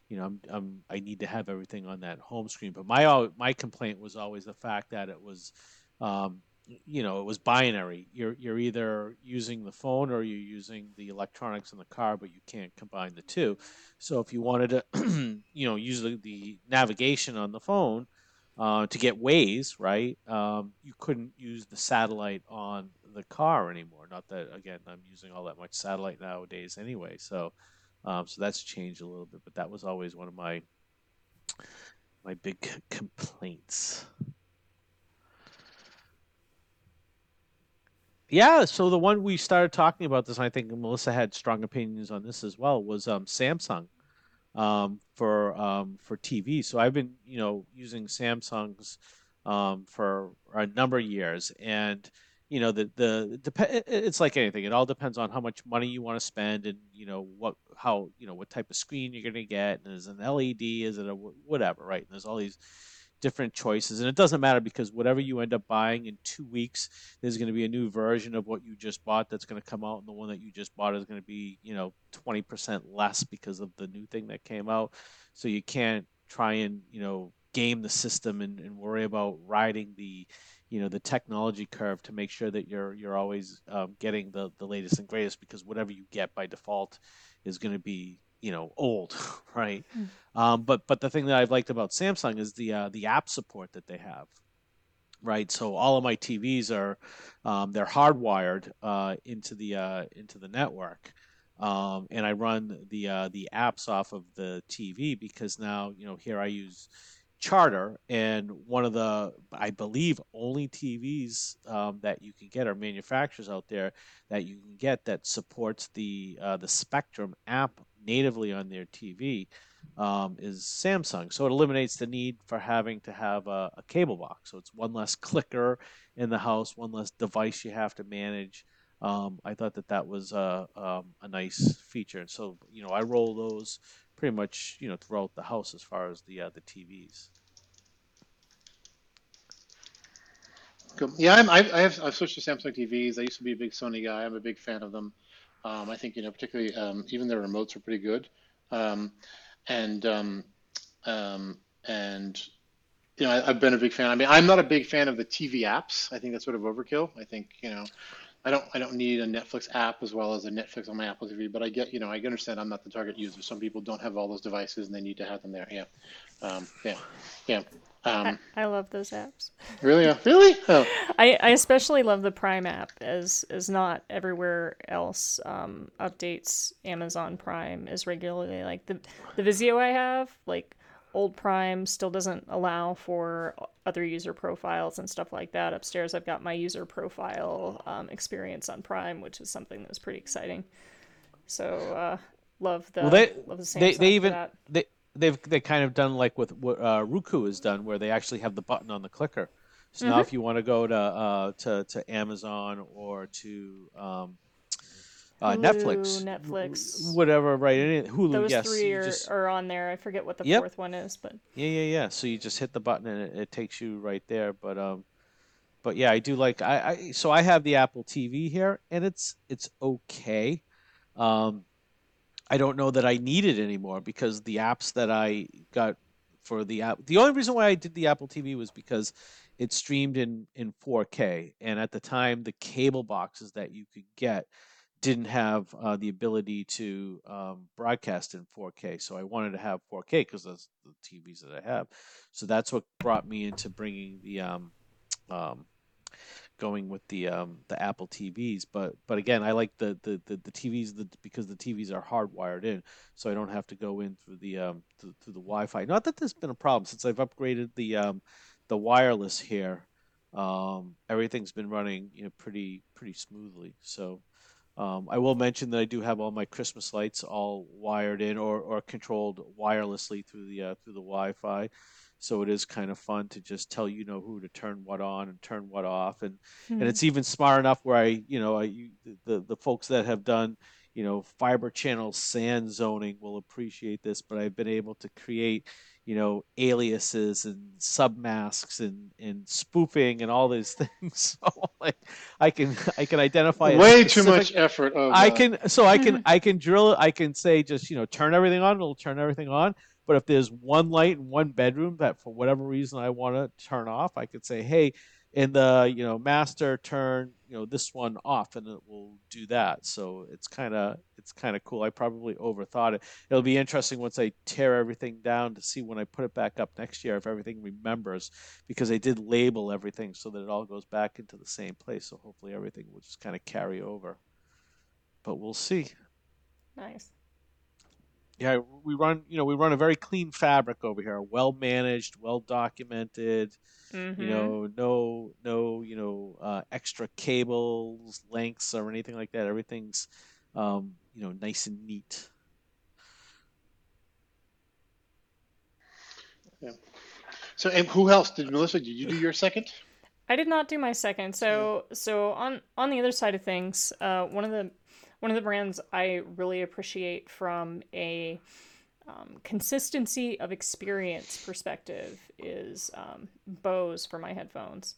you know I'm, I'm I need to have everything on that home screen. But my my complaint was always the fact that it was um, you know it was binary. You're you're either using the phone or you're using the electronics in the car, but you can't combine the two. So if you wanted to you know use the, the navigation on the phone. Uh, to get Waze, right? Um, you couldn't use the satellite on the car anymore. Not that again, I'm using all that much satellite nowadays anyway. So, um, so that's changed a little bit. But that was always one of my my big complaints. Yeah, so the one we started talking about this, I think Melissa had strong opinions on this as well, was um, Samsung um, for um, for TV. So I've been, you know, using Samsungs um, for a number of years, and you know the the dep- it's like anything it all depends on how much money you want to spend and you know what how you know what type of screen you're going to get and is it an led is it a whatever right? And there's all these different choices and it doesn't matter because whatever you end up buying in two weeks there's going to be a new version of what you just bought that's going to come out and the one that you just bought is going to be you know 20% less because of the new thing that came out. So you can't try and you know game the system and, and worry about riding the you know the technology curve to make sure that you're you're always um, getting the the latest and greatest because whatever you get by default is going to be you know old right mm. um, but but the thing that i've liked about samsung is the uh, the app support that they have right so all of my tvs are um, they're hardwired uh, into the uh, into the network um, and i run the uh, the apps off of the tv because now you know here i use Charter, and one of the, I believe, only TVs um, that you can get are manufacturers out there that you can get that supports the uh, the Spectrum app natively on their TV um, is Samsung. So it eliminates the need for having to have a, a, cable box. So it's one less clicker in the house, one less device you have to manage. Um, I thought that that was a, um, a nice feature. And so, you know, I roll those pretty much you know throughout the house as far as the uh, the TVs. Yeah, I'm, I've, I've, I've switched to Samsung TVs. I used to be a big Sony guy. I'm a big fan of them. Um, I think you know, particularly um, even their remotes are pretty good, um, and um, um, and you know, I, have been a big fan. I mean, I'm not a big fan of the TV apps. I think that's sort of overkill. I think you know, I don't I don't need a Netflix app as well as a Netflix on my Apple TV, but I get you know I understand I'm not the target user. Some people don't have all those devices and they need to have them there. Yeah, um, yeah, yeah. Um, I, I, love those apps. Really, really? Oh. I, I especially love the Prime app, as as not everywhere else um, updates Amazon Prime as regularly. Like the the Vizio I have, like old Prime still doesn't allow for other user profiles and stuff like that. Upstairs, I've got my user profile um, experience on Prime, which is something that's pretty exciting. So uh, love the well, they, love the they, they even they they've they kind of done like with what uh, Roku has done, where they actually have the button on the clicker. So mm-hmm. now, if you want to go to uh, to to Amazon or to um, uh, Hulu, Netflix, Netflix, whatever, right? Any, Hulu, those yes, three are, just, are on there. I forget what the yep. fourth one is, but yeah, yeah, yeah. So you just hit the button and it, it takes you right there. But um, but yeah, I do like I, I so I have the Apple TV here, and it's it's okay. Um, I don't know that I need it anymore because the apps that I got for the app, the only reason why I did the Apple TV was because it streamed in in 4K, and at the time, the cable boxes that you could get didn't have uh, the ability to um, broadcast in 4K. So I wanted to have 4K because that's the TVs that I have. So that's what brought me into bringing the um, um, going with the um, the Apple TVs. But but again, I like the the, the, the TVs the, because the TVs are hardwired in, so I don't have to go in through the um, through, through the Wi-Fi. Not that there's been a problem since I've upgraded the um, the wireless here. Um, everything's been running you know pretty pretty smoothly. So. Um, I will mention that I do have all my Christmas lights all wired in or, or controlled wirelessly through the uh, through the Wi-Fi so it is kind of fun to just tell you know who to turn what on and turn what off and mm-hmm. and hmm. it's even smart enough where i you know i the the folks that have done you know fiber channel SAN zoning will appreciate this but i've been able to create you know aliases and submasks and and spoofing and all these things. So like i can i can identify way specific, too much effort oh, i uh, can so i can i can drill i can say just you know turn everything on it'll turn everything on. But if there's one light in one bedroom that for whatever reason I want to turn off, I could say, hey, in the you know master turn you know this one off and it will do that. So it's kind of it's kind of cool. I probably overthought it. It'll be interesting once i tear everything down to see when i put it back up next year if everything remembers because i did label everything so that it all goes back into the same place. So hopefully everything will just kind of carry over. But we'll see. Nice yeah, we run you know we run a very clean fabric over here, well managed, well documented. Mm-hmm. You know, no no you know uh, extra cables, lengths, or anything like that. Everything's um, you know nice and neat. Yeah. So, and who else did Melissa? Did you do your second? I did not do my second. So, so on on the other side of things, uh, one of the one of the brands I really appreciate from a um, consistency of experience perspective is um, Bose for my headphones.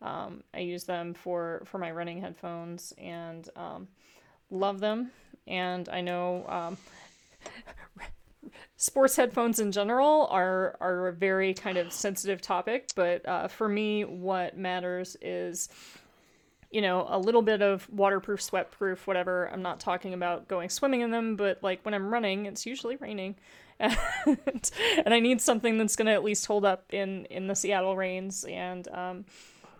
Um, I use them for for my running headphones and um, love them. And I know um, sports headphones in general are are a very kind of sensitive topic, but uh, for me, what matters is you know, a little bit of waterproof, sweatproof, whatever. I'm not talking about going swimming in them, but like when I'm running, it's usually raining. and, and I need something that's going to at least hold up in in the Seattle rains and um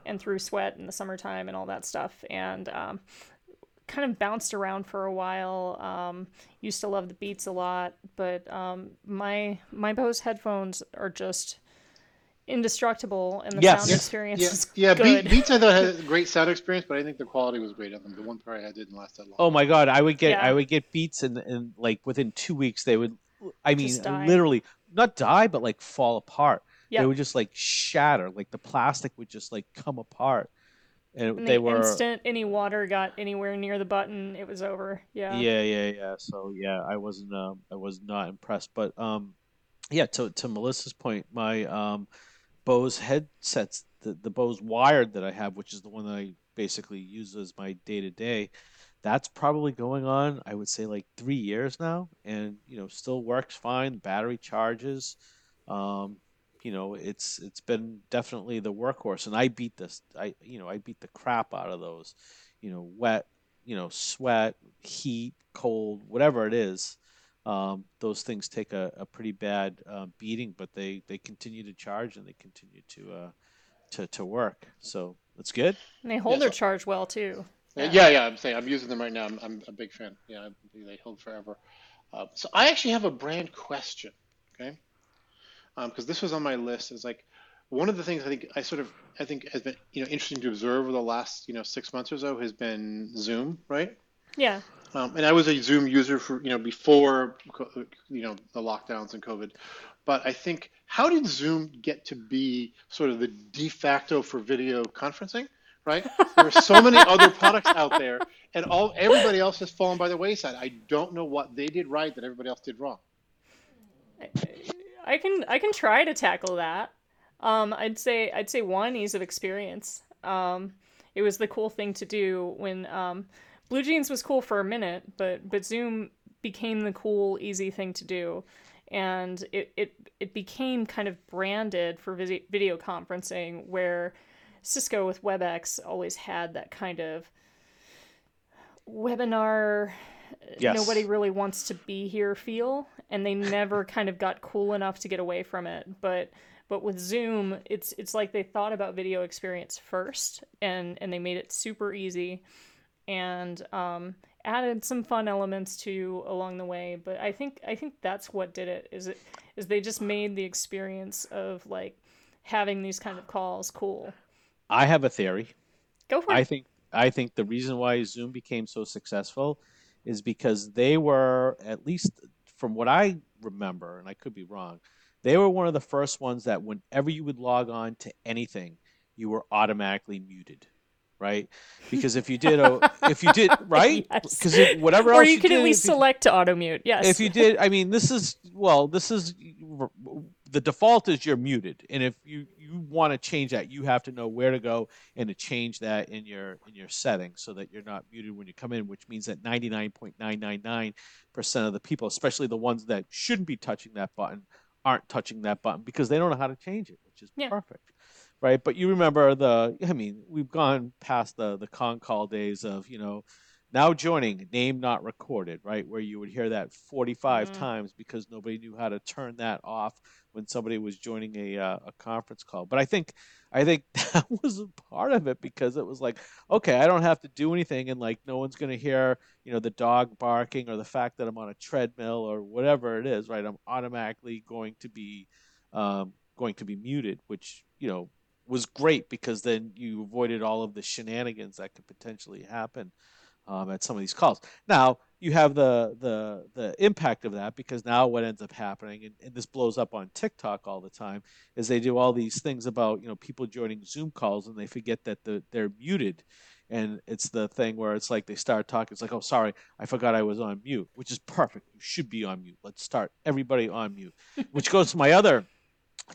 and through sweat in the summertime and all that stuff. And um kind of bounced around for a while. Um, used to love the Beats a lot, but um, my my Bose headphones are just indestructible, and the yes. sound experience yeah. is yeah. good. Be- Beats I thought had a great sound experience, but I think the quality was great on them. The one pair I had didn't last that long. Oh my god, I would get yeah. I would get Beats, and and like within two weeks they would, I mean, literally not die, but like fall apart. Yep. They would just like shatter, like the plastic would just like come apart. And, and they the were instant any water got anywhere near the button, it was over. Yeah. Yeah, yeah, yeah. So yeah, I wasn't, um, I was not impressed, but um, yeah. To to Melissa's point, my um, Bose headsets, the, the Bose wired that I have, which is the one that I basically use as my day to day, that's probably going on, I would say, like three years now, and you know, still works fine. Battery charges. Um, you know, it's it's been definitely the workhorse, and I beat this. I you know, I beat the crap out of those. You know, wet, you know, sweat, heat, cold, whatever it is um, those things take a, a pretty bad uh, beating, but they, they continue to charge and they continue to uh, to to work. So that's good. And they hold yeah, their so, charge well too. Yeah. yeah, yeah. I'm saying I'm using them right now. I'm, I'm a big fan. Yeah, they hold forever. Uh, so I actually have a brand question. Okay, because um, this was on my list. Is like one of the things I think I sort of I think has been you know interesting to observe over the last you know six months or so has been Zoom, right? Yeah. Um, and I was a Zoom user for you know before you know the lockdowns and COVID, but I think how did Zoom get to be sort of the de facto for video conferencing? Right? There are so many other products out there, and all everybody else has fallen by the wayside. I don't know what they did right that everybody else did wrong. I can I can try to tackle that. Um, I'd say I'd say one ease of experience. Um, it was the cool thing to do when um, Blue Jeans was cool for a minute, but but Zoom became the cool, easy thing to do, and it it it became kind of branded for video conferencing, where Cisco with WebEx always had that kind of webinar. Yes. Nobody really wants to be here feel, and they never kind of got cool enough to get away from it. But But with Zoom, it's it's like they thought about video experience first, and and they made it super easy, and um, added some fun elements to along the way. But I think I think that's what did it. Is it is they just made the experience of like having these kind of calls cool. I have a theory. Go for it. I think I think the reason why Zoom became so successful is because they were at least from what I remember, and I could be wrong, they were one of the first ones that whenever you would log on to anything, you were automatically muted right? Because if you did, a, if you did, right? Because yes. whatever or else, you, you could did, at least select to auto mute. Yes. If you did, I mean, this is well, this is the default is you're muted, and if you you want to change that, you have to know where to go and to change that in your in your settings so that you're not muted when you come in, which means that 99.999 percent of the people, especially the ones that shouldn't be touching that button, aren't touching that button because they don't know how to change it, which is yeah. perfect right? But you remember the, I mean, we've gone past the the con call days of, you know, now joining name not recorded, right? Where you would hear that 45 mm-hmm. times because nobody knew how to turn that off when somebody was joining a uh, a conference call. But I think I think that was a part of it because it was like, okay, I don't have to do anything, and like no one's going to hear, you know, the dog barking or the fact that I'm on a treadmill or whatever it is, right? I'm automatically going to be um, going to be muted, which you know was great because then you avoided all of the shenanigans that could potentially happen um, at some of these calls. Now you have the the the impact of that because now what ends up happening, and, and, this blows up on TikTok all the time, is they do all these things about you know people joining Zoom calls and they forget that the, they're muted. And it's the thing where it's like they start talking. It's like, oh, sorry, I forgot I was on mute, which is perfect. You should be on mute. Let's start everybody on mute. which goes to my other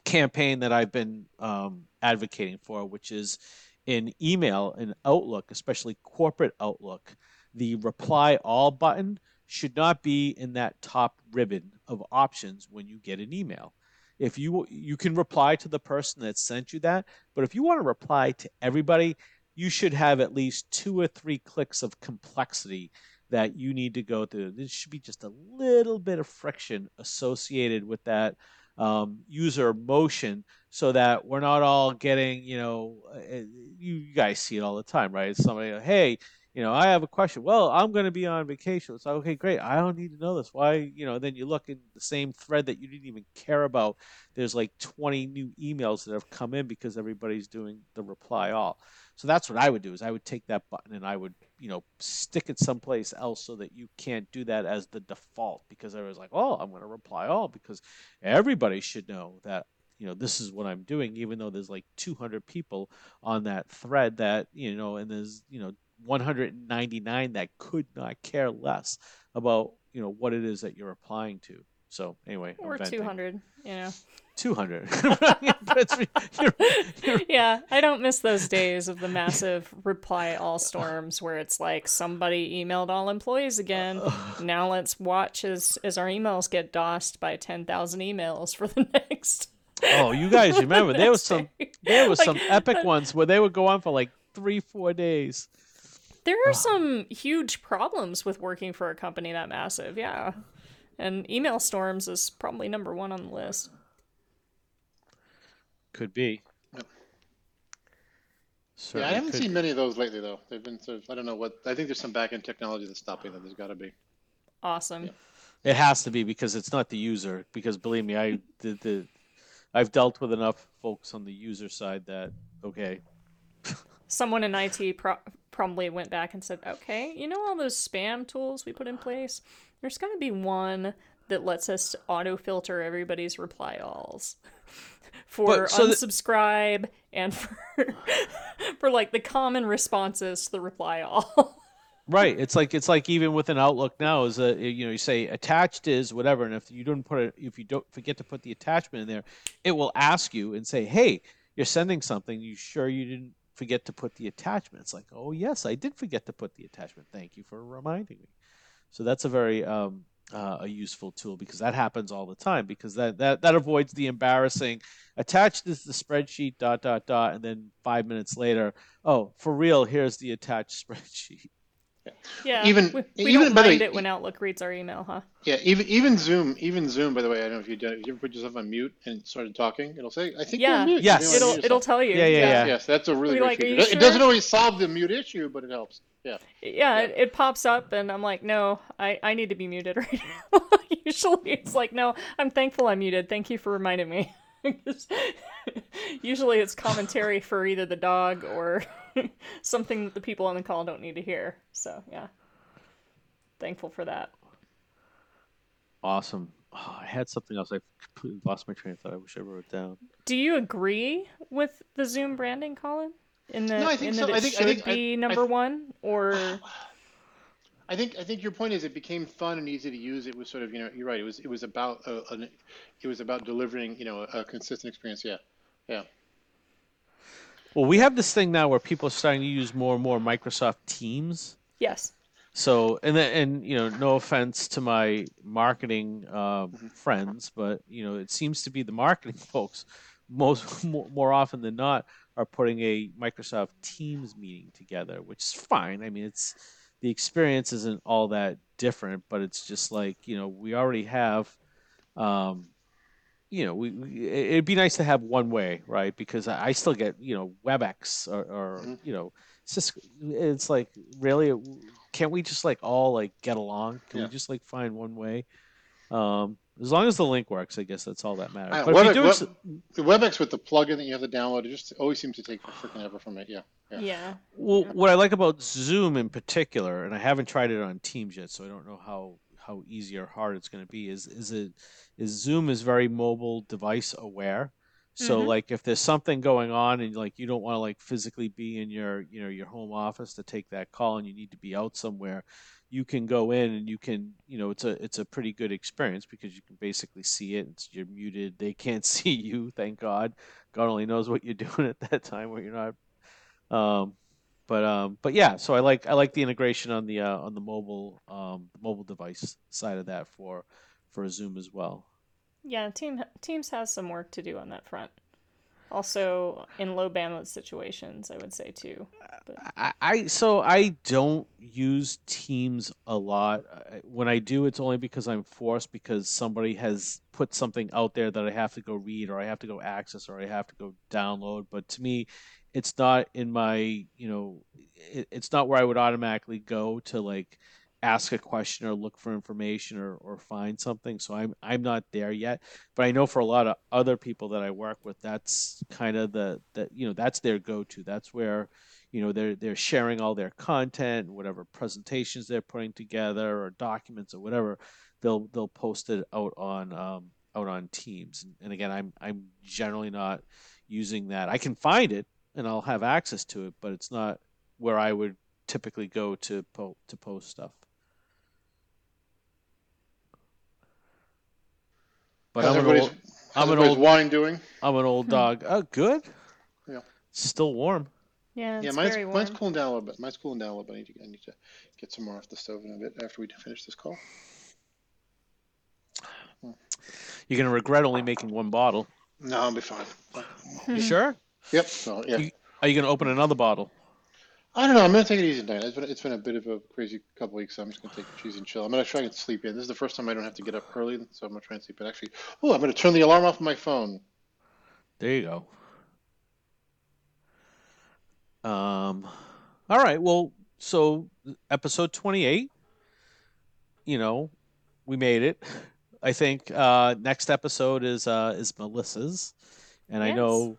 campaign that I've been um, advocating for, which is in email and Outlook, especially corporate Outlook, the reply all button should not be in that top ribbon of options when you get an email. If you you can reply to the person that sent you that, but if you want to reply to everybody, you should have at least two or three clicks of complexity that you need to go through. There should be just a little bit of friction associated with that um, user motion so that we're not all getting, you know, uh, uh, you guys see it all the time, right? Somebody, hey, you know, I have a question. Well, I'm going to be on vacation. It's like, okay, great. I don't need to know this. Why, you know, then you look in the same thread that you didn't even care about. There's like 20 new emails that have come in because everybody's doing the reply all. So that's what I would do is I would take that button and I would, you know, stick it someplace else so that you can't do that as the default because I was like, oh, I'm going to reply all because everybody should know that you know this is what i'm doing even though there's like 200 people on that thread that you know and there's you know 199 that could not care less about you know what it is that you're applying to. So anyway, or 200, you know. 200. yeah, I don't miss those days of the massive reply all storms where it's like somebody emailed all employees again. now let's watch as as our emails get DOSed by 10,000 emails for the next. Oh, you guys remember there was some there was like, some epic uh, ones where they would go on for like 3 4 days. There are ah. some huge problems with working for a company that massive, yeah. And email storms is probably number one on the list. Could be. Yep. yeah, I haven't seen many of those lately, though. They've been sort of, I don't know what, I think there's some back end technology that's stopping them. There's got to be. Awesome. Yeah. It has to be because it's not the user. Because believe me, I did the, I've dealt with enough folks on the user side that okay. Someone in IT pro- probably went back and said, okay, you know all those spam tools we put in place? There's got to be one that lets us auto filter everybody's reply alls for but, so unsubscribe th- and for for like the common responses to the reply all. right. It's like it's like even with an Outlook now is a you know you say attached is whatever, and if you don't put it if you don't forget to put the attachment in there, it will ask you and say, hey, you're sending something. You sure you didn't forget to put the attachment. It's like, oh yes, I did forget to put the attachment. Thank you for reminding me. So that's a very um, uh, a useful tool because that happens all the time because that, that that avoids the embarrassing attached is the spreadsheet dot dot dot and then five minutes later oh for real here's the attached spreadsheet Yeah. Even- we, we even- don't by the way, it when Outlook reads our email, huh? Yeah, even even Zoom, even Zoom. By the way, I don't know if you did. If you ever put yourself on mute and started talking, it'll say, "I think Yeah. you're mute." Yes. You may It'll it'll tell you. Yeah, yeah, yeah. Yes, that's a really Be great like, feature. you It doesn't always solve the mute issue, but it helps. Yeah. Yeah, It, it pops up, and I'm like, no, I, I need to be muted right now. Usually it's like, no, I'm thankful I'm muted. Thank you for reminding me. Usually it's commentary for either the dog or something that the people on the call don't need to hear. So, yeah. Thankful for that. Awesome. Oh, I had something else. I completely lost my train of thought. I wish I wrote it down. Do you agree with the Zoom branding, Colin? In the No, I think in so. that I it think- I should think- I- be I- number one, or I think I think your point is it became fun and easy to use. It was sort of you know you're right. It was it was about a, an, it was about delivering you know a consistent experience. Yeah, yeah. Well, we have this thing now where people are starting to use more and more Microsoft Teams. yes, So, and then, and you know, no offense to my marketing uh, Mm-hmm. friends, but you know, it seems to be the marketing folks most more, more often than not are putting a Microsoft Teams meeting together, which is fine. I mean, it's the experience isn't all that different, but it's just like you know, we already have. Um, you know, we, we it'd be nice to have one way, right? Because I I still get you know WebEx or, or Mhm. you know, it's just it's like really can't we just like all like get along? Can Yeah. we just like find one way? Um, as long as the link works, I guess that's all that matters. Uh, but if you WebEx, do, Web- ex- the WebEx with the plugin that you have to download, it just always seems to take freaking ever from it. Yeah, yeah, yeah. well, what I like about Zoom in particular, and I haven't tried it on Teams yet, so I don't know how how easy or hard it's going to be. Is is it is Zoom is very mobile device aware. So Mhm. like if there's something going on and like you don't want to like physically be in your you know your home office to take that call and you need to be out somewhere, you can go in and you can you know it's a it's a pretty good experience because you can basically see it. It's, you're muted. They can't see you. Thank God. God only knows what you're doing at that time where you're not. Um, but um, but yeah. So I like I like the integration on the uh, on the mobile um, mobile device side of that for for Zoom as well. yeah. Team Teams has some work to do on that front. Also, in low bandwidth situations, I would say too. But I, I so I don't use Teams a lot. Uh, when I do, it's only because I'm forced because somebody has put something out there that I have to go read or I have to go access or I have to go download. But to me, it's not in my you know, it, it's not where I would automatically go to like ask a question or look for information or, or find something. So I'm I'm not there yet. But I know for a lot of other people that I work with, that's kind of the that you know that's their go to. That's where you know they're they're sharing all their content whatever presentations they're putting together or documents or whatever they'll they'll post it out on um, out on teams and, and again i'm i'm generally not using that i can find it and i'll have access to it but it's not where i would typically go to po- to post stuff but How's i'm an everybody's, old I'm an old- wine doing? i'm an old dog oh good Yeah. still warm yeah, it's yeah, mine's, very warm. mine's cooling down a little bit. Mine's cooling down a little bit. I need to, I need to get some more off the stove in a bit after we finish this call. you're going to regret only making one bottle No, I'll be fine. you hmm. sure Yep. So, yeah. You- Are you going to open another bottle? I don't know. I'm gonna take it easy tonight. It's been it's been a bit of a crazy couple weeks. So I'm just gonna take it easy and chill. I'm gonna try and sleep in. This is the first time I don't have to get up early, so I'm gonna try and sleep in. Actually, oh, I'm gonna turn the alarm off on my phone. There you go. Um, all right. Well, so episode 28, you know, we made it. I think uh, next episode is uh, is Melissa's, and I know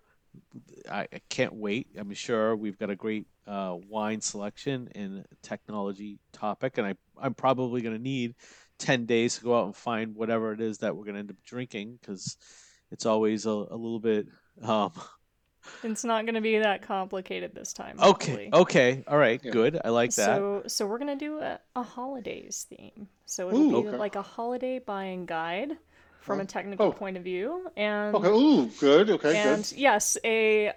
I, I can't wait. I'm sure we've got a great uh, wine selection and technology topic, and I I'm probably going to need ten days to go out and find whatever it is that we're going to end up drinking because it's always a, a little bit. Um, It's not going to be that complicated this time. okay, hopefully. okay, all right, Yeah. good. I like that. So, so we're gonna do a, a holidays theme. So it'll Ooh, be okay. like a holiday buying guide from a technical Oh. point of view, and Okay. Ooh, good. Okay, and yes, a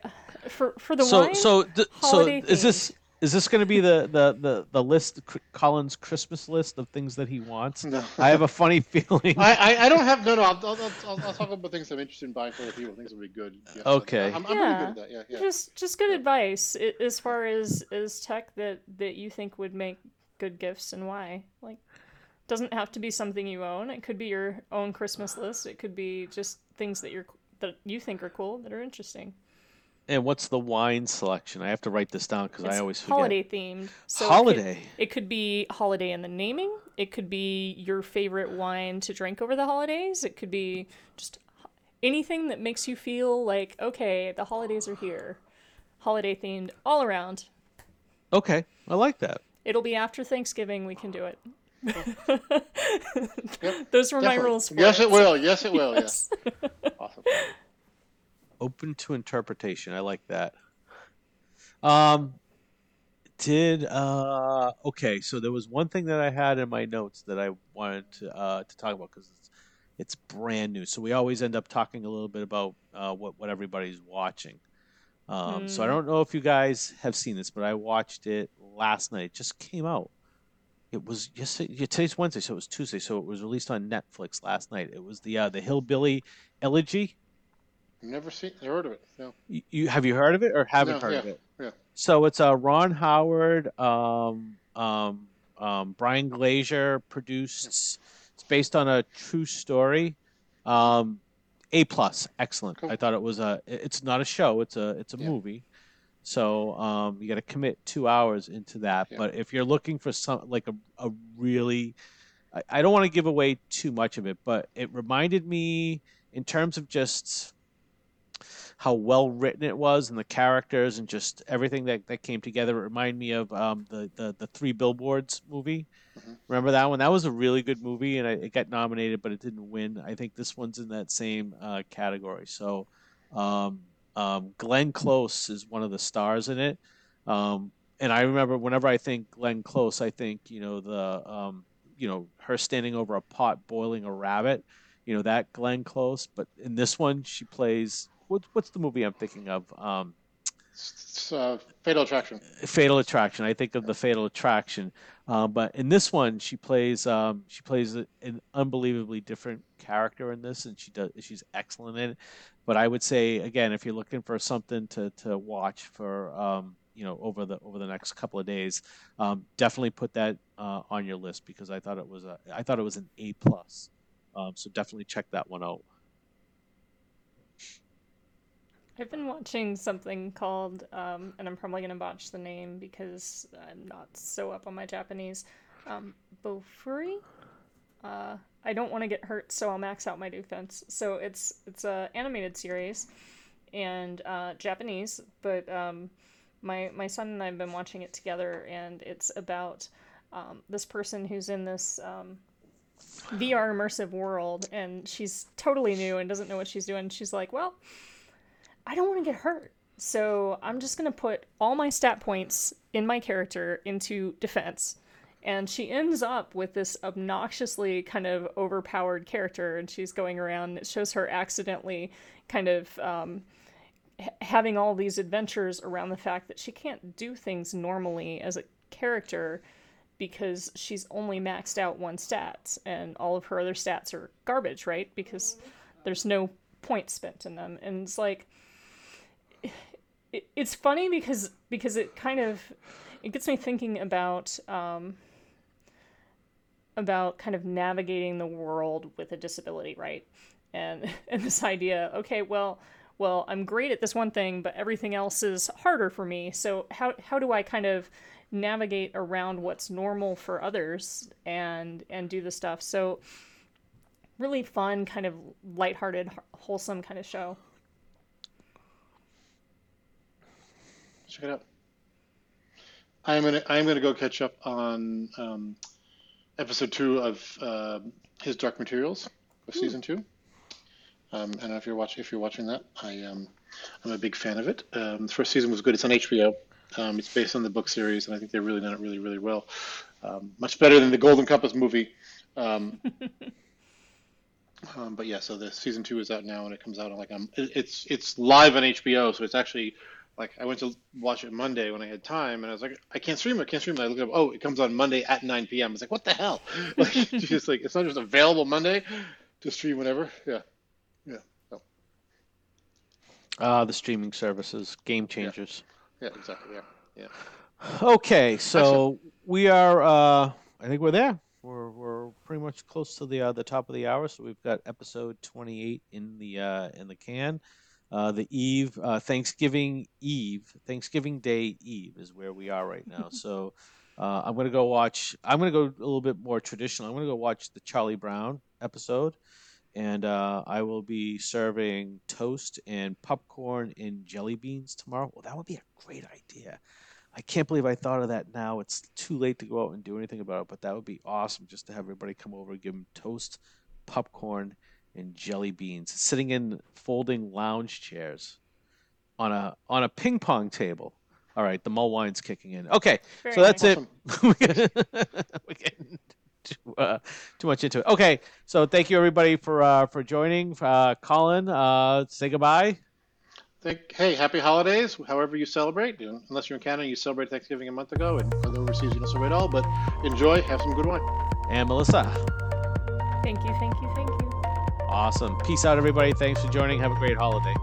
for for the so wine. so th- so holiday is this is this going to be the the the the list Cr- Colin's Christmas list of things that he wants? No. I have a funny feeling. I, I, I don't have no no. I'll, I'll, I'll, I'll talk about things I'm interested in buying for other people. Things will be good. Yeah, so Okay. I'm, I'm Yeah. pretty good at that. Yeah, yeah. just just good advice as far as as tech that that you think would make good gifts and why. Like, doesn't have to be something you own. It could be your own Christmas list. It could be just things that you're that you think are cool that are interesting. And what's the wine selection? I have to write this down because I always forget. Holiday themed. So holiday. It could, it could, be holiday in the naming. It could be your favorite wine to drink over the holidays. It could be just anything that makes you feel like okay, the holidays are here. Holiday themed all around. Okay, I like that. It'll be after Thanksgiving. We can do it. yep, Those were definitely. my rules. yes, it, it will. Yes, it will. Yes. Yeah. awesome. Open to interpretation. I like that. Um, did uh okay? So there was one thing that I had in my notes that I wanted to uh to talk about because it's it's brand new. So we always end up talking a little bit about uh, what what everybody's watching. Um, mm. So I hmm. don't know if you guys have seen this, but I watched it last night. It just came out. It was yesterday. Today's Wednesday, so it was Tuesday. So it was released on Netflix last night. It was the uh, the Hillbilly Elegy. Never seen, heard of it. No. You, have you heard of it or haven't no, heard yeah, of it? Yeah. So it's a uh, Ron Howard, um, um, um, Brian Grazer produced. It's based on a true story. Um, a plus, excellent. Cool. I thought it was a. It's not a show. It's a. It's a yeah. movie. So um, you got to commit two hours into that. Yeah. But if you're looking for some like a, a really, I, I don't want to give away too much of it, but it reminded me in terms of just how well written it was and the characters and just everything that, that came together. It reminded me of um, the, the the Three Billboards movie. Mm-hmm. Remember that one? That was a really good movie, and it got nominated, but it didn't win. I think this one's in that same uh, category. So. Um, um, Glenn Close is one of the stars in it. Um, and I remember whenever I think Glenn Close, I think you know the um, you know her standing over a pot boiling a rabbit. You know that Glenn Close, but in this one she plays what, what's the movie I'm thinking of? Um, it's, uh, Fatal Attraction. Fatal Attraction. I think of the Fatal Attraction, uh, but in this one she plays um, she plays an unbelievably different character in this, and she does she's excellent in it. But I would say again, if you're looking for something to, to watch for um, you know over the over the next couple of days, um, definitely put that uh, on your list because I thought it was a I thought it was an A plus. Um, so definitely check that one out. I've been watching something called, um, and I'm probably gonna botch the name because I'm not so up on my Japanese. Um, Bofuri. Uh, I don't want to get hurt, so I'll max out my defense. So it's it's a animated series, and uh, Japanese, but um, my my son and I have been watching it together, and it's about um, this person who's in this um, VR immersive world, and she's totally new and doesn't know what she's doing. She's like, well, I don't want to get hurt. So I'm just going to put all my stat points in my character into defense. And she ends up with this obnoxiously kind of overpowered character and she's going around it shows her accidentally kind of um, h- having all these adventures around the fact that she can't do things normally as a character because she's only maxed out one stats and all of her other stats are garbage right? Because there's no point spent in them. And it's like it, it's funny because because it kind of it gets me thinking about um, about kind of navigating the world with a disability, right? And and this idea, okay, well, well, I'm great at this one thing, but everything else is harder for me. So how how do I kind of navigate around what's normal for others and and do the stuff? So really fun, kind of lighthearted, wholesome kind of show. Check it out. I'm gonna I'm gonna go catch up on um, episode two of uh, his Dark Materials of Ooh. season two. Um, and if you're watching, if you're watching that, I um, I'm a big fan of it. Um, the first season was good. It's on HBO. Um, it's based on the book series, and I think they've really done it really, really well. Um, much better than the Golden Compass movie. Um, um, but yeah, so the season two is out now, and it comes out on like um, it's it's live on HBO, so it's actually like I went to watch it Monday when I had time, and I was like, I can't stream it, I can't stream it. I looked up, oh, it comes on Monday at 9 p.m. I was like, what the hell? Like, just like it's not just available Monday to stream whenever. Yeah, yeah. So. Uh, the streaming services, game changers. Yeah, yeah exactly. Yeah. Yeah. Okay, so we are. Uh, I think we're there. We're we're pretty much close to the uh, the top of the hour. So we've got episode 28 in the uh, in the can. Uh, the Eve, uh, Thanksgiving Eve, Thanksgiving Day Eve is where we are right now. so uh, I'm gonna go watch. I'm gonna go a little bit more traditional. I'm gonna go watch the Charlie Brown episode, and uh, I will be serving toast and popcorn and jelly beans tomorrow. Well, that would be a great idea. I can't believe I thought of that now. It's too late to go out and do anything about it, but that would be awesome just to have everybody come over give them toast, popcorn, and jelly beans, sitting in folding lounge chairs on a on a ping pong table. All right, the mull wine's kicking in. Okay, Very so that's nice. it. We're getting too, uh, too much into it. Okay, so thank you everybody for uh, for joining. Uh, Colin, uh, say goodbye. Thank, hey, happy holidays, however you celebrate. You know, unless you're in Canada, you celebrate Thanksgiving a month ago, and for the overseas, you don't celebrate at all. But enjoy, have some good wine. And Melissa. Thank you, thank you. Awesome. Peace out, everybody. Thanks for joining. Have a great holiday.